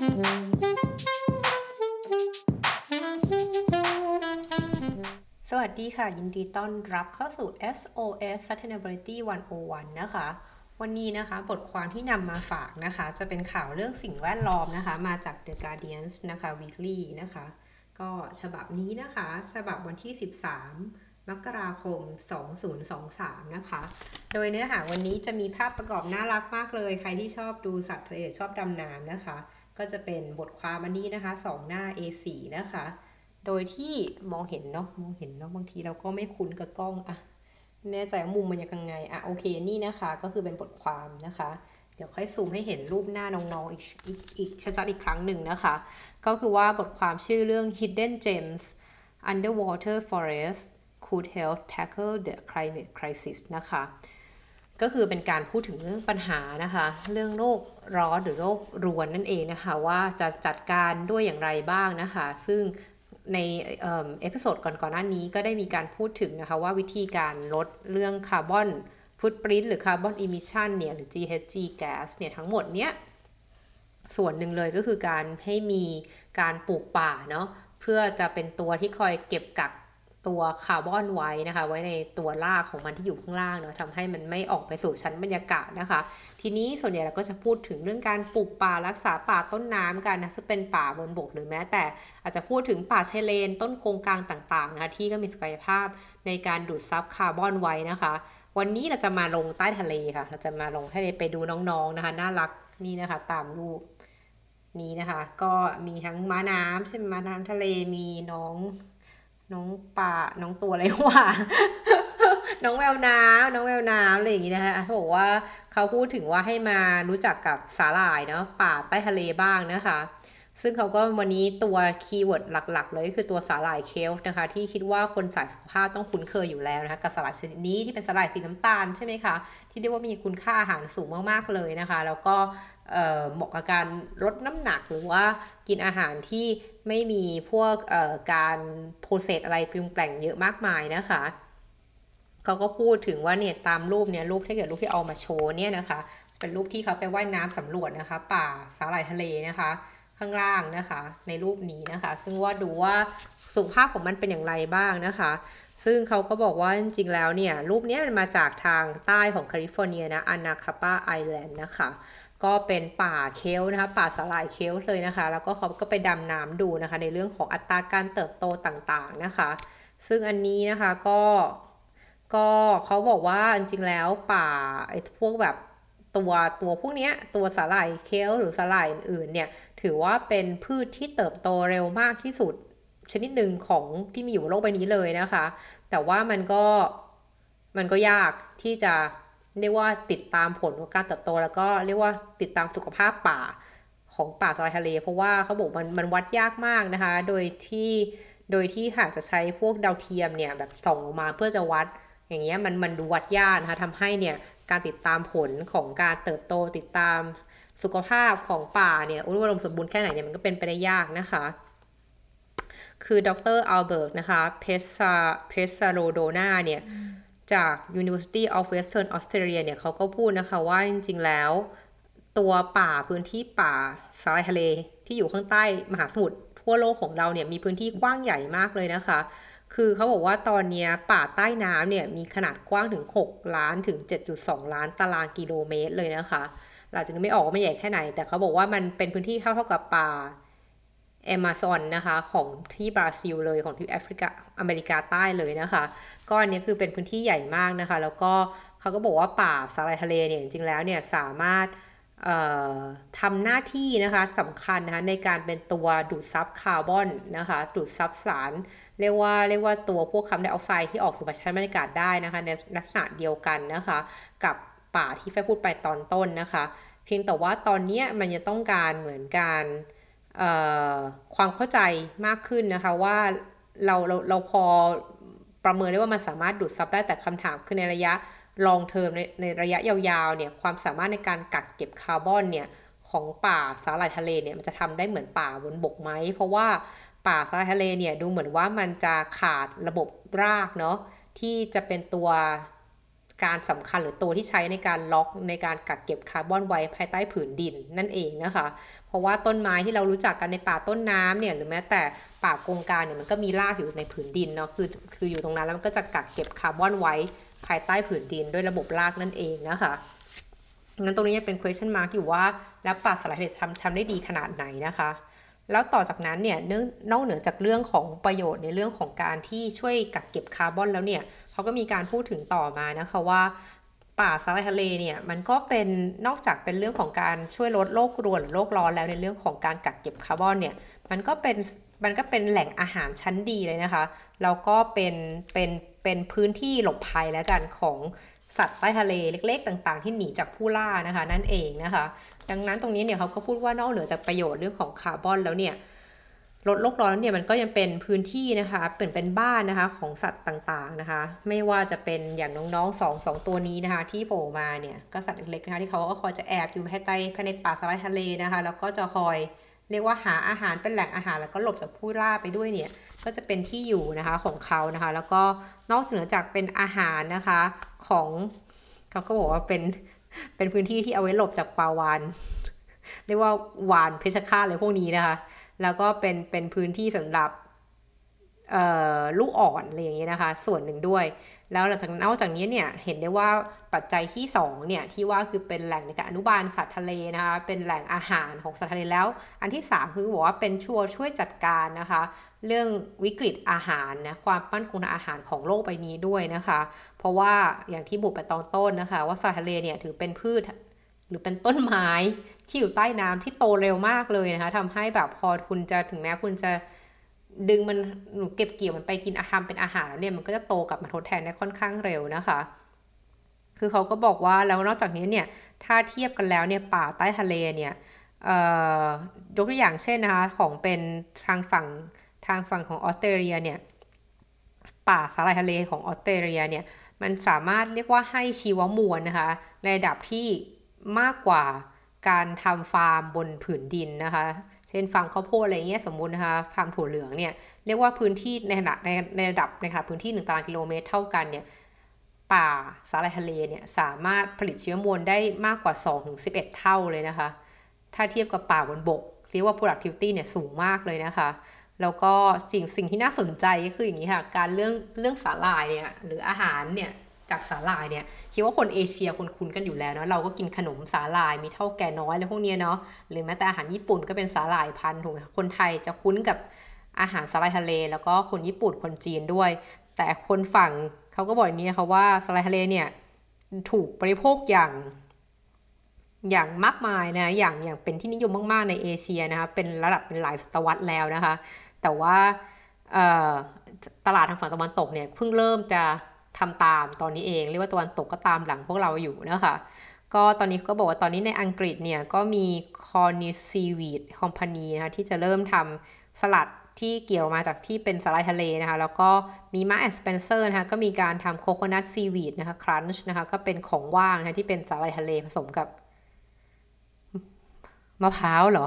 สวัสดีค่ะ ยินดีต้อนรับเข้าสู่ SOS Sustainability 101 นะคะ วันนี้นะคะ บทความที่นำมาฝากนะคะ จะเป็นข่าวเรื่องสิ่งแวดล้อมนะคะ มาจาก The Guardian นะคะ Weekly นะคะ ก็ฉบับนี้นะคะ ฉบับวันที่ 13มกราคม 2023 นะคะ โดยเนื้อหาวันนี้จะมีภาพประกอบน่ารักมากเลย ใครที่ชอบดูสัตว์ทะเลชอบดำน้ำนะคะ ก็จะเป็นบทความอันนี้นะคะ2หน้า A4 นะคะ โดยที่มองเห็นเนาะมองเห็นเนาะบางทีเราก็ไม่คุ้นกับกล้องอะแน่ใจว่ามุมมันยังไงอะโอเคนี่นะคะ ก็คือเป็นบทความนะคะ เดี๋ยวค่อยซูมให้เห็นรูปหน้าน้องๆ อีกอีกอีกชัดๆอีกครั้งหนึ่งนะคะ ก็คือว่าบทความชื่อเรื่อง Hidden Gems Underwater Forest Could Help Tackle the Climate Crisis นะคะ ก็คือเป็นการพูดถึงเรื่องปัญหานะคะ เรื่องโลกร้อนหรือโลกรวนนั่นเองนะคะ ว่าจะจัดการด้วยอย่างไรบ้างนะคะ ซึ่งใน episode ก่อนๆหน้านี้ก็ได้มีการพูดถึงนะคะว่าวิธีการลดเรื่อง carbon footprint หรือ carbon emission เนี่ยหรือ GHG gas เนี่ยทั้งหมดเนี้ยส่วนหนึ่งเลยก็คือการให้มีการปลูกป่าเนาะเพื่อจะเป็นตัวที่คอยเก็บกัก ตัวคาร์บอนไว้นะคะ ไว้ในตัวรากของมันที่อยู่ข้างล่างเนาะทำให้มันไม่ออกไปสู่ชั้นบรรยากาศนะคะ ทีนี้ส่วนใหญ่เราก็จะพูดถึงเรื่องการปลูกป่ารักษาป่าต้นน้ำกันนะซึ่งเป็นป่าบนบกหรือแม้ แต่อาจจะพูดถึงป่าชายเลน ต้นโกงกลางต่างๆนะคะที่ก็มีศักยภาพในการดูดซับคาร์บอนไว้นะคะ วันนี้เราจะมาลงใต้ทะเลค่ะ เราจะมาลงทะเลไปดูน้องๆนะคะ น่ารักนี่นะคะ ตามรูปนี้นะคะ ก็มีทั้งม้าน้ำใช่ไหมม้าน้ำทะเลมีน้อง น้องปลาน้องตัวอะไรวะน้องแมวน้ำน้องแมวน้ำอะไรอย่างงี้นะคะเขาบอกว่าเขาพูดถึงว่าให้มารู้จักกับสาหร่ายเนาะป่าใต้ทะเลบ้างนะคะ ซึ่งเขาก็วันนี้ตัว keyword หลัก ๆ เลยคือตัวสาหร่าย kelp นะคะ ที่คิดว่าคนสายสุขภาพต้องคุ้นเคยอยู่แล้วนะคะกับสาหร่ายชนิดนี้ที่เป็นสาหร่ายสีน้ำตาลใช่ไหมคะที่เรียกว่ามีคุณค่าอาหารสูงมากๆเลยนะคะ แล้วก็ เหมาะกับการลดน้ำหนักหรือว่ากินอาหารที่ไม่มีพวกการ process อะไรปรุงแต่งเยอะมากมายนะคะเขาก็พูดถึงว่าเนี่ยตามรูปเนี่ยรูปที่เกิดรูปที่เอามาโชว์เนี่ยนะคะ เป็นรูปที่เขาไปว่ายน้ำสำรวจนะคะ ป่าสาหร่ายทะเลนะคะ ข้างล่างนะคะ ในรูปนี้นะคะ ซึ่งว่าดูว่าสุขภาพของมันเป็นอย่างไรบ้างนะคะ ซึ่งเขาก็บอกว่าจริงๆแล้วเนี่ย รูปนี้มันมาจากทางใต้ของแคลิฟอร์เนียนะ Anacapa Island นะคะ ก็เป็นป่าเคลนะคะ ป่าสลายเคลเลยนะคะ แล้วก็เขาก็ไปดำน้ำดูนะคะ ในเรื่องของอัตราการเติบโตต่างๆนะคะ ซึ่งอันนี้นะคะก็ก็เขาบอกว่าจริงๆแล้วป่าไอ้พวกแบบตัวตัวพวกนี้ตัวสาหร่ายเคลหรือสาหร่ายอื่นๆเนี่ยถือว่าเป็นพืชที่เติบโตเร็วมากที่สุด ชนิดหนึ่งของที่มีอยู่บนโลกใบนี้เลยนะคะ แต่ว่ามันก็มันก็ยากที่จะ เรียกว่าติดตามผลของการเติบโต แล้วก็เรียกว่าติดตามสุขภาพป่าของป่าทะเล เพราะว่าเขาบอกมันมันวัดยากมากนะคะ โดยที่โดยที่หากจะใช้พวกดาวเทียมเนี่ยแบบส่องออกมาเพื่อจะวัดอย่างเงี้ยมันมันดูวัดยากนะคะทำให้เนี่ยการติดตามผลของการเติบโตติดตามสุขภาพของป่าเนี่ยอุดมสมบูรณ์แค่ไหนเนี่ยมันก็เป็นไปได้ยากนะคะ คือดรอัลเบิร์ตนะคะเพสซาเพสซาโรโดนาเนี่ย จาก University of Western Australia เนี่ยเขาก็พูดนะคะว่าจริงๆแล้ว ตัวป่าพื้นที่ป่าสาหร่ายทะเลที่อยู่ข้างใต้มหาสมุทรทั่วโลกของเราเนี่ยมีพื้นที่กว้างใหญ่มากเลยนะคะ คือเขาบอกว่าตอนนี้ป่าใต้น้ำเนี่ยมีขนาดกว้างถึง 6 ล้านถึง 7.2 ล้านตารางกิโลเมตรเลยนะคะหลังจากนี้ไม่ออกว่ามันใหญ่แค่ไหน แต่เขาบอกว่ามันเป็นพื้นที่เท่าเท่ากับป่าแอมะซอนนะคะ ของที่บราซิลเลยของที่แอฟริกา อเมริกาใต้เลยนะคะก็อันนี้คือเป็นพื้นที่ใหญ่มากนะคะ แล้วก็เขาก็บอกว่าป่าสาหร่ายทะเลเนี่ยจริงๆแล้วเนี่ยสามารถทำหน้าที่นะคะสำคัญนะคะในการเป็นตัวดูดซับคาร์บอนนะคะดูดซับสาร เรียกว่าเรียกว่าตัวพวกคาร์บอนไดออกไซด์ที่ออกสู่ชั้นบรรยากาศได้นะคะในลักษณะเดียวกันนะคะกับป่าที่แฟพูดไปตอนต้นนะคะ เพียงแต่ว่าตอนนี้มันจะต้องการเหมือนการความเข้าใจมากขึ้นนะคะว่า เราเราเราพอประเมินได้ว่ามันสามารถดูดซับได้แต่คำถามคือในระยะลองเทอมในในระยะยาวๆเนี่ยความสามารถในการกักเก็บคาร์บอนเนี่ยของป่าสาหร่ายทะเลเนี่ยมันจะทำได้เหมือนป่าบนบกไหม เพราะว่าป่าสาหร่ายทะเลเนี่ยดูเหมือนว่ามันจะขาดระบบรากเนาะที่จะเป็นตัว การสำคัญหรือตัวที่ใช้ในการล็อกในการกักเก็บคาร์บอนไว้ภายใต้ผืนดินนั่นเองนะคะ เพราะว่าต้นไม้ที่เรารู้จักกันในป่าต้นน้ำเนี่ยหรือแม้แต่ป่าโกงกางเนี่ยมันก็มีรากอยู่ในผืนดินเนาะคือคืออยู่ตรงนั้นแล้วมันก็จะกักเก็บคาร์บอนไว้ภายใต้ผืนดินด้วยระบบรากนั่นเองนะคะงั้นตรงนี้ยังเป็น question mark อยู่ว่า แล้วป่าสาหร่ายทะเลทำทำได้ดีขนาดไหนนะคะ แล้วต่อจากนั้นเนี่ยเนื่องนอกเหนือจากเรื่องของประโยชน์ในเรื่องของการที่ช่วยกักเก็บคาร์บอนแล้วเนี่ยเขาก็มีการพูดถึงต่อมานะคะว่าป่าสาลายทะเลเนี่ยมันก็เป็นนอกจากเป็นเรื่องของการช่วยลดโลกรวนหรือโลกร้อนแล้วในเรื่องของการกักเก็บคาร์บอนเนี่ยมันก็เป็นมันก็เป็นแหล่งอาหารชั้นดีเลยนะคะแล้วก็เป็นเป็นเป็นพื้นที่หลบภัยแล้วกันของสัตว์ใต้ทะเลเล็ก ๆ ต่างๆ ที่หนีจากผู้ล่านะคะ นั่นเองนะคะ ดังนั้นตรงนี้เนี่ยเขาก็พูดว่านอกเหนือจากประโยชน์เรื่องของคาร์บอนแล้วเนี่ยลดโลกร้อนแล้วเนี่ยมันก็ยังเป็นพื้นที่นะคะเป็นเป็นบ้านนะคะของสัตว์ต่างๆนะคะ ไม่ว่าจะเป็นอย่างน้องๆสองสองตัวนี้นะคะ ที่โผล่มาเนี่ยก็สัตว์เล็กๆนะคะที่เขาก็คอยจะแอบอยู่ภายใต้ภายในป่าสายทะเลนะคะ แล้วก็จะคอยเรียกว่าหาอาหารเป็นแหล่งอาหารแล้วก็หลบจากผู้ล่าไปด้วยเนี่ยก็จะเป็นที่อยู่นะคะของเขานะคะ แล้วก็นอกเหนือจากเป็นอาหารนะคะของเขาก็บอกว่าเป็น เป็นพื้นที่ที่เอาไว้หลบจากปลาวานเรียกว่าวานเพชฌฆาตอะไรพวกนี้นะคะ แล้วก็เป็นเป็นพื้นที่สำหรับลูกอ่อนอะไรอย่างเงี้ยนะคะ ส่วนหนึ่งด้วย แล้วหลังจากนอกจากนี้เนี่ยเห็นได้ว่าปัจจัยที่2เนี่ยที่ว่าคือเป็นแหล่งในการอนุบาลสัตว์ทะเลนะคะเป็นแหล่งอาหารของสัตว์ทะเลแล้ว อันที่ 3 คือบอกว่าเป็นช่วช่วยจัดการนะคะ เรื่องวิกฤตอาหารนะความมั่นคงทางอาหารของโลกใบนี้ด้วยนะคะ เพราะว่าอย่างที่บุกไปตอนต้นนะคะ ว่าสัตว์ทะเลเนี่ยถือเป็นพืชหรือเป็นต้นไม้ที่อยู่ใต้น้ำที่โตเร็วมากเลยนะคะทำให้แบบพอคุณจะถึงแม้คุณจะ ดึงมันหนูเก็บเกี่ยวมันไปกินอาหารเป็นอาหารแล้วเนี่ยมันก็จะโตกลับมาทดแทนได้ค่อนข้างเร็วนะคะ คือเขาก็บอกว่าแล้วนอกจากนี้เนี่ยถ้าเทียบกันแล้วเนี่ยป่าใต้ทะเลเนี่ยยกตัวอย่างเช่นนะคะของเป็นทางฝั่งทางฝั่งของออสเตรเลียเนี่ยป่าสาหร่ายทะเลของออสเตรเลียเนี่ยมันสามารถเรียกว่าให้ชีวมวลนะคะในระดับที่มากกว่าการทำฟาร์มบนผืนดินนะคะ เช่นฟาร์มข้าวโพดอะไรเงี้ยสมมุตินะคะฟาร์มถั่วเหลืองเนี่ยเรียกว่าพื้นที่ในขนาดในในระดับในขนาดพื้นที่1ตารางกิโลเมตรเท่ากันเนี่ยป่าสาหร่ายทะเลเนี่ยสามารถผลิตเชื้อมวลได้มากกว่า 2-11 เท่าเลยนะคะ ถ้าเทียบกับป่าบนบกเรียกว่า productivity เนี่ยสูงมากเลยนะคะ แล้วก็สิ่งสิ่งที่น่าสนใจก็คืออย่างนี้ค่ะ การเรื่องเรื่องสาหร่ายเนี่ยหรืออาหารเนี่ย จากสาหร่ายเนี่ยคิดว่าคนเอเชียคนคุ้นกันอยู่แล้วเนาะเราก็กินขนมสาหร่ายมีเท่าแก่น้อยอะไรพวกนี้เนาะหรือแม้แต่อาหารญี่ปุ่นก็เป็นสาหร่ายพันธุ์ถูกไหมคนไทยจะคุ้นกับอาหารสาหร่ายทะเล แล้วก็คนญี่ปุ่นคนจีนด้วย แต่คนฝั่งเขาก็บอกอย่างนี้นะคะว่าสาหร่ายทะเลเนี่ยถูกบริโภคอย่างอย่างมากมายนะอย่างอย่างเป็นที่นิยมมาก ๆ ในเอเชียนะคะเป็นระดับเป็นหลายศตวรรษแล้วนะคะ แต่ว่าตลาดทางฝั่งตะวันตกเนี่ยเพิ่งเริ่มจะ ทำตามตอนนี้เอง เรียกว่าตะวันตกก็ตามหลังพวกเราอยู่นะคะก็ตอนนี้ก็บอกว่าตอนนี้ในอังกฤษเนี่ยก็มี c o r n i s e w e e d Company นะคะที่จะเริ่มทำสลัดที่เกี่ยวมาจากที่เป็นสาหร่ายทะเลนะคะ แล้วก็มีมาแอนด์สเปนเซอร์นะคะ ก็มีการทำโคโคนัทซีวีดนะคะครันช์นะคะ ก็เป็นของว่างนะคะที่เป็นสาหร่ายทะเลผสมกับมะพร้าวเหรอ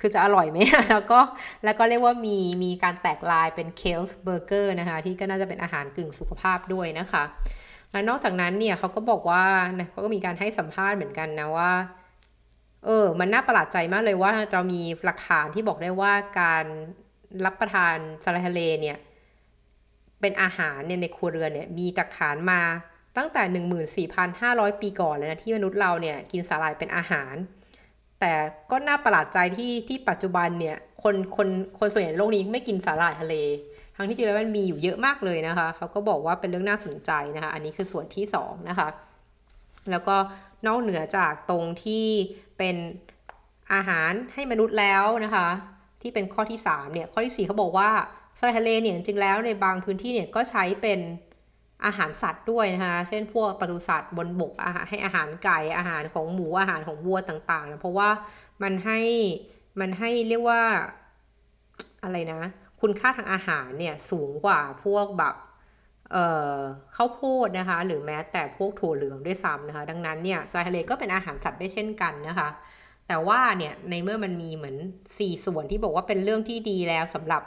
คือจะอร่อยไหมแล้วก็แล้วก็เรียกว่ามีมีการแตกลายเป็นเคลส์เบอร์เกอร์นะคะ ที่ก็น่าจะเป็นอาหารกึ่งสุขภาพด้วยนะคะแล้วนอกจากนั้นเนี่ยเขาก็บอกว่าเขาก็มีการให้สัมภาษณ์เหมือนกันนะว่า เออ มันน่าประหลาดใจมากเลยว่าเรามีหลักฐานที่บอกได้ว่าการรับประทานสาหร่ายทะเลเนี่ย เป็นอาหารเนี่ยในครัวเรือนเนี่ยมีหลักฐานมาตั้งแต่ 14,500 ปีก่อนเลยนะที่มนุษย์เราเนี่ยกินสาหร่ายเป็นอาหาร แต่ก็น่าประหลาดใจที่ที่ปัจจุบันเนี่ย คนคนคนส่วนใหญ่ในโลกนี้ไม่กินสาหร่ายทะเล ทั้งที่จริงแล้วมันมีอยู่เยอะมากเลยนะคะ เขาก็บอกว่าเป็นเรื่องน่าสนใจนะคะ อันนี้คือส่วนที่2นะคะ แล้วก็นอกเหนือจากตรงที่เป็นอาหารให้มนุษย์แล้วนะคะ ที่เป็นข้อที่3เนี่ยข้อที่4เขาบอกว่าสาหร่ายทะเลเนี่ยจริงแล้วในบางพื้นที่เนี่ยก็ใช้เป็น อาหารสัตว์ด้วยนะคะ เช่นพวกปศุสัตว์บนบกอาหารให้อาหารไก่อาหารของหมูอาหารของวัวต่างๆนะเพราะว่ามันให้มันให้เรียกว่าอะไรนะ คุณค่าทางอาหารเนี่ยสูงกว่าพวกแบบเอ่อข้าวโพดนะคะ หรือแม้แต่พวกถั่วเหลืองด้วยซ้ำนะคะ ดังนั้นเนี่ยทรายทะเลก็เป็นอาหารสัตว์ได้เช่นกันนะคะ แต่ว่าเนี่ยในเมื่อมันมีเหมือน 4 ส่วนที่บอกว่าเป็นเรื่องที่ดีแล้วสำหรับ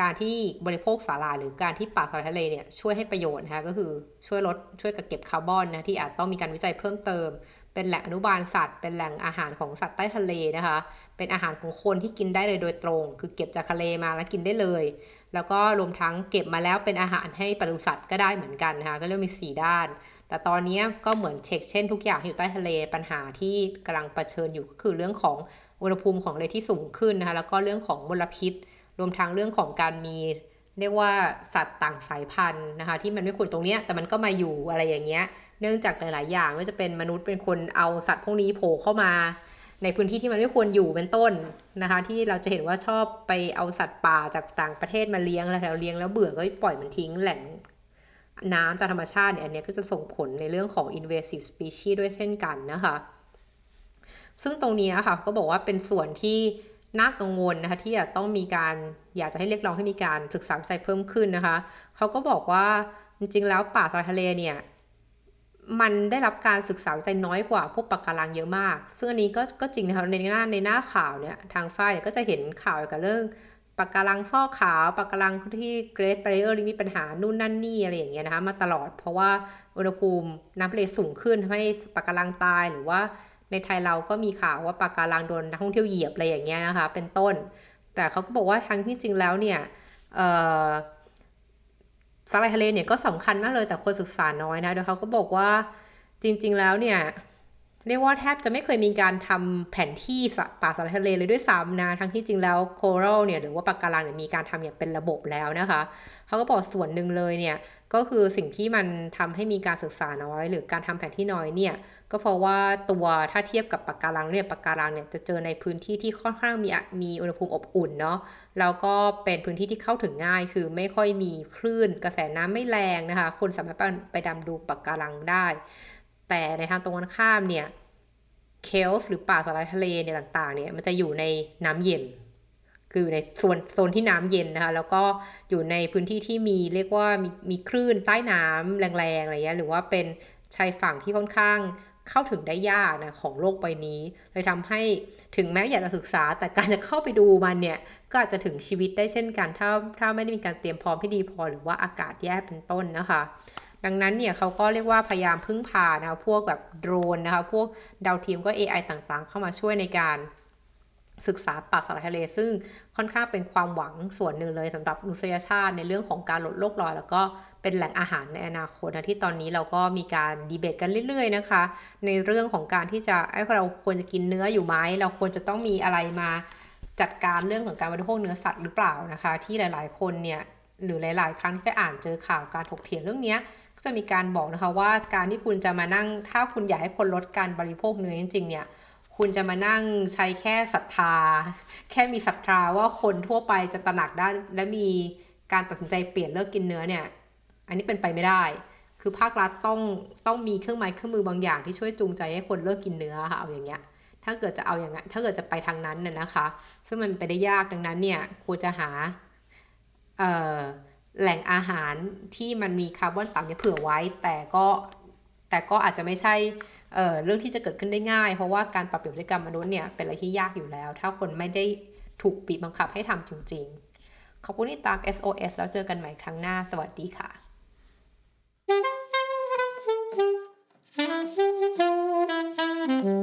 การที่บริโภคสาหร่ายหรือการที่ป่าสาหร่ายทะเลเนี่ยช่วยให้ประโยชน์นะคะก็คือช่วยลดช่วยกักเก็บคาร์บอนนะที่อาจต้องมีการวิจัยเพิ่มเติม เป็นแหล่งอนุบาลสัตว์ เป็นแหล่งอาหารของสัตว์ใต้ทะเลนะคะ เป็นอาหารของคนที่กินได้เลยโดยตรง คือเก็บจากทะเลมาแล้วกินได้เลย แล้วก็รวมทั้งเก็บมาแล้วเป็นอาหารให้ปศุสัตว์ก็ได้เหมือนกันนะคะก็เรียกมี 4 ด้าน แต่ตอนนี้ก็เหมือนเช็คเช่นทุกอย่างที่อยู่ใต้ทะเลปัญหาที่กำลังเผชิญอยู่ก็คือเรื่องของอุณหภูมิของทะเลที่สูงขึ้นนะคะแล้วก็เรื่องของมลพิษ รวมทั้งเรื่องของการมีเรียกว่าสัตว์ต่างสายพันธุ์นะคะ ที่มันไม่ควรตรงเนี้ยแต่มันก็มาอยู่อะไรอย่างเงี้ย เนื่องจากหลาย ๆ อย่างไม่ว่าจะเป็นมนุษย์เป็นคนเอาสัตว์พวกนี้โผล่เข้ามา ในพื้นที่ที่มันไม่ควรอยู่เป็นต้นนะคะ ที่เราจะเห็นว่าชอบไปเอาสัตว์ป่าจากต่างประเทศมาเลี้ยงแล้วแล้วเลี้ยงแล้วเบื่อก็ปล่อยมันทิ้งแหล่งน้ำตามธรรมชาติเนี่ยอันนี้ก็จะส่งผลในเรื่องของ invasive species ด้วยเช่นกันนะคะ ซึ่งตรงนี้ค่ะก็บอกว่าเป็นส่วนที่ น่ากังวลนะคะที่จะต้องมีการอยากจะให้เรียกร้องให้มีการศึกษาวิจัยเพิ่มขึ้นนะคะเขาก็บอกว่าจริงๆแล้วป่าทรายทะเลเนี่ยมันได้รับการศึกษาวิจัยน้อยกว่าพวกปะการังเยอะมาก ซึ่งอันนี้ก็ก็จริงนะคะในหน้าในหน้าข่าวเนี่ยทางฝ้ายเนี่ยก็จะเห็นข่าวเกี่ยวกับเรื่องปะการังฟอกขาวปะการังที่เกรทบริเออร์มีปัญหานู่นนั่นนี่อะไรอย่างเงี้ยนะคะมาตลอดเพราะว่าอุณหภูมิน้ำทะเลสูงขึ้นทำให้ปะการังตายหรือว่า ในไทยเราก็มีข่าวว่าปะการังโดนนักท่องเที่ยวเหยียบอะไรอย่างเงี้ยนะคะ เป็นต้น แต่เขาก็บอกว่าทางที่จริงแล้วเนี่ยสาหร่ายทะเลเนี่ยก็สำคัญมากเลยแต่คนศึกษาน้อยนะเดี๋ยวเขาก็บอกว่าจริง ๆแล้วเนี่ยเรียกว่าแทบจะไม่เคยมีการทำแผนที่ป่าสาหร่ายทะเลเลยด้วยซ้ำนะทั้งที่จริงแล้วโคโรลเนี่ยหรือว่าปะการังเนี่ยมีการทำอย่างเป็นระบบแล้วนะคะเขาก็บอกส่วนหนึ่งเลยเนี่ย ก็คือสิ่งที่มันทำให้มีการศึกษาน้อย หรือการทำแผนที่น้อยเนี่ยก็เพราะว่าตัวถ้าเทียบกับปะการังเนี่ยปะการังเนี่ยจะเจอในพื้นที่ที่ค่อนข้างมีมีอุณหภูมิอบอุ่นเนาะแล้วก็เป็นพื้นที่ที่เข้าถึงง่าย คือไม่ค่อยมีคลื่นกระแสน้ำไม่แรงนะคะคนสามารถไปดำดูปะการังได้ แต่ในทางตรงกันข้ามเนี่ยเคลฟ์หรือป่าสาหร่ายทะเลเนี่ยต่างๆเนี่ยมันจะอยู่ในน้ำเย็น คืออยู่ในโซนโซนที่น้ำเย็นนะคะแล้วก็อยู่ในพื้นที่ที่มีเรียกว่ามีมีคลื่นใต้น้ำแรงๆอะไรเงี้ยหรือว่าเป็นชายฝั่งที่ค่อนข้างเข้าถึงได้ยากนะของโลกใบนี้เลยทำให้ถึงแม้อยากจะศึกษา แต่การจะเข้าไปดูมันเนี่ยก็อาจจะถึงชีวิตได้เช่นกัน ถ้าถ้าไม่ได้มีการเตรียมพร้อมที่ดีพอหรือว่าอากาศแย่เป็นต้นนะคะ ดังนั้นเนี่ยเขาก็เรียกว่าพยายามพึ่งพานะคะพวกแบบโดรนนะคะพวกดาวเทียมก็ AI ต่างๆ เข้ามาช่วยในการ ศึกษาป่าสารทะเล ซึ่งค่อนข้างเป็นความหวังส่วนหนึ่งเลยสำหรับมนุษยชาติในเรื่องของการลดโลกร้อนแล้วก็เป็นแหล่งอาหารในอนาคตนะที่ตอนนี้เราก็มีการดีเบตกันเรื่อย ๆ นะคะ ในเรื่องของการที่จะไอ้เราควรจะกินเนื้ออยู่ไหมเราควรจะต้องมีอะไรมาจัดการเรื่องของการบริโภคเนื้อสัตว์หรือเปล่านะคะ ที่หลาย ๆ คนเนี่ยหรือหลาย ๆ ครั้งที่ไปอ่านเจอข่าวการถกเถียงเรื่องนี้ก็จะมีการบอกนะคะว่าการที่คุณจะมานั่งถ้าคุณอยากให้คนลดการบริโภคเนื้อจริงๆเนี่ย คุณจะมานั่งใช้แค่ศรัทธา แค่มีศรัทธาว่าคนทั่วไปจะตระหนักได้ และมีการตัดสินใจเปลี่ยนเลิกกินเนื้อเนี่ย อันนี้เป็นไปไม่ได้ คือภาครัฐต้องต้องมีเครื่องไม้เครื่องมือบางอย่างที่ช่วยจูงใจให้คนเลิกกินเนื้อค่ะเอาอย่างเงี้ย ถ้าเกิดจะเอาอย่างนั้นถ้าเกิดจะไปทางนั้นน่ยนะคะ ซึ่งมันไปได้ยากดังนั้นเนี่ยควรจะหาแหล่งอาหารที่มันมีคาร์บอนต่ำเนี่ยเผื่อไว้ แต่ก็แต่ก็อาจจะไม่ใช่ เเรื่องที่จะเกิดขึ้นได้ง่าย เพราะว่าการปรับเปลี่ยนพฤติกรรมมนุษย์เนี่ยเป็นอะไรที่ยากอยู่แล้ว ถ้าคนไม่ได้ถูกปีบบังคับให้ทำจริง ๆ ขอบคุณที่ตาม SOS แล้วเจอกันใหม่ครั้งหน้า สวัสดีค่ะ thank you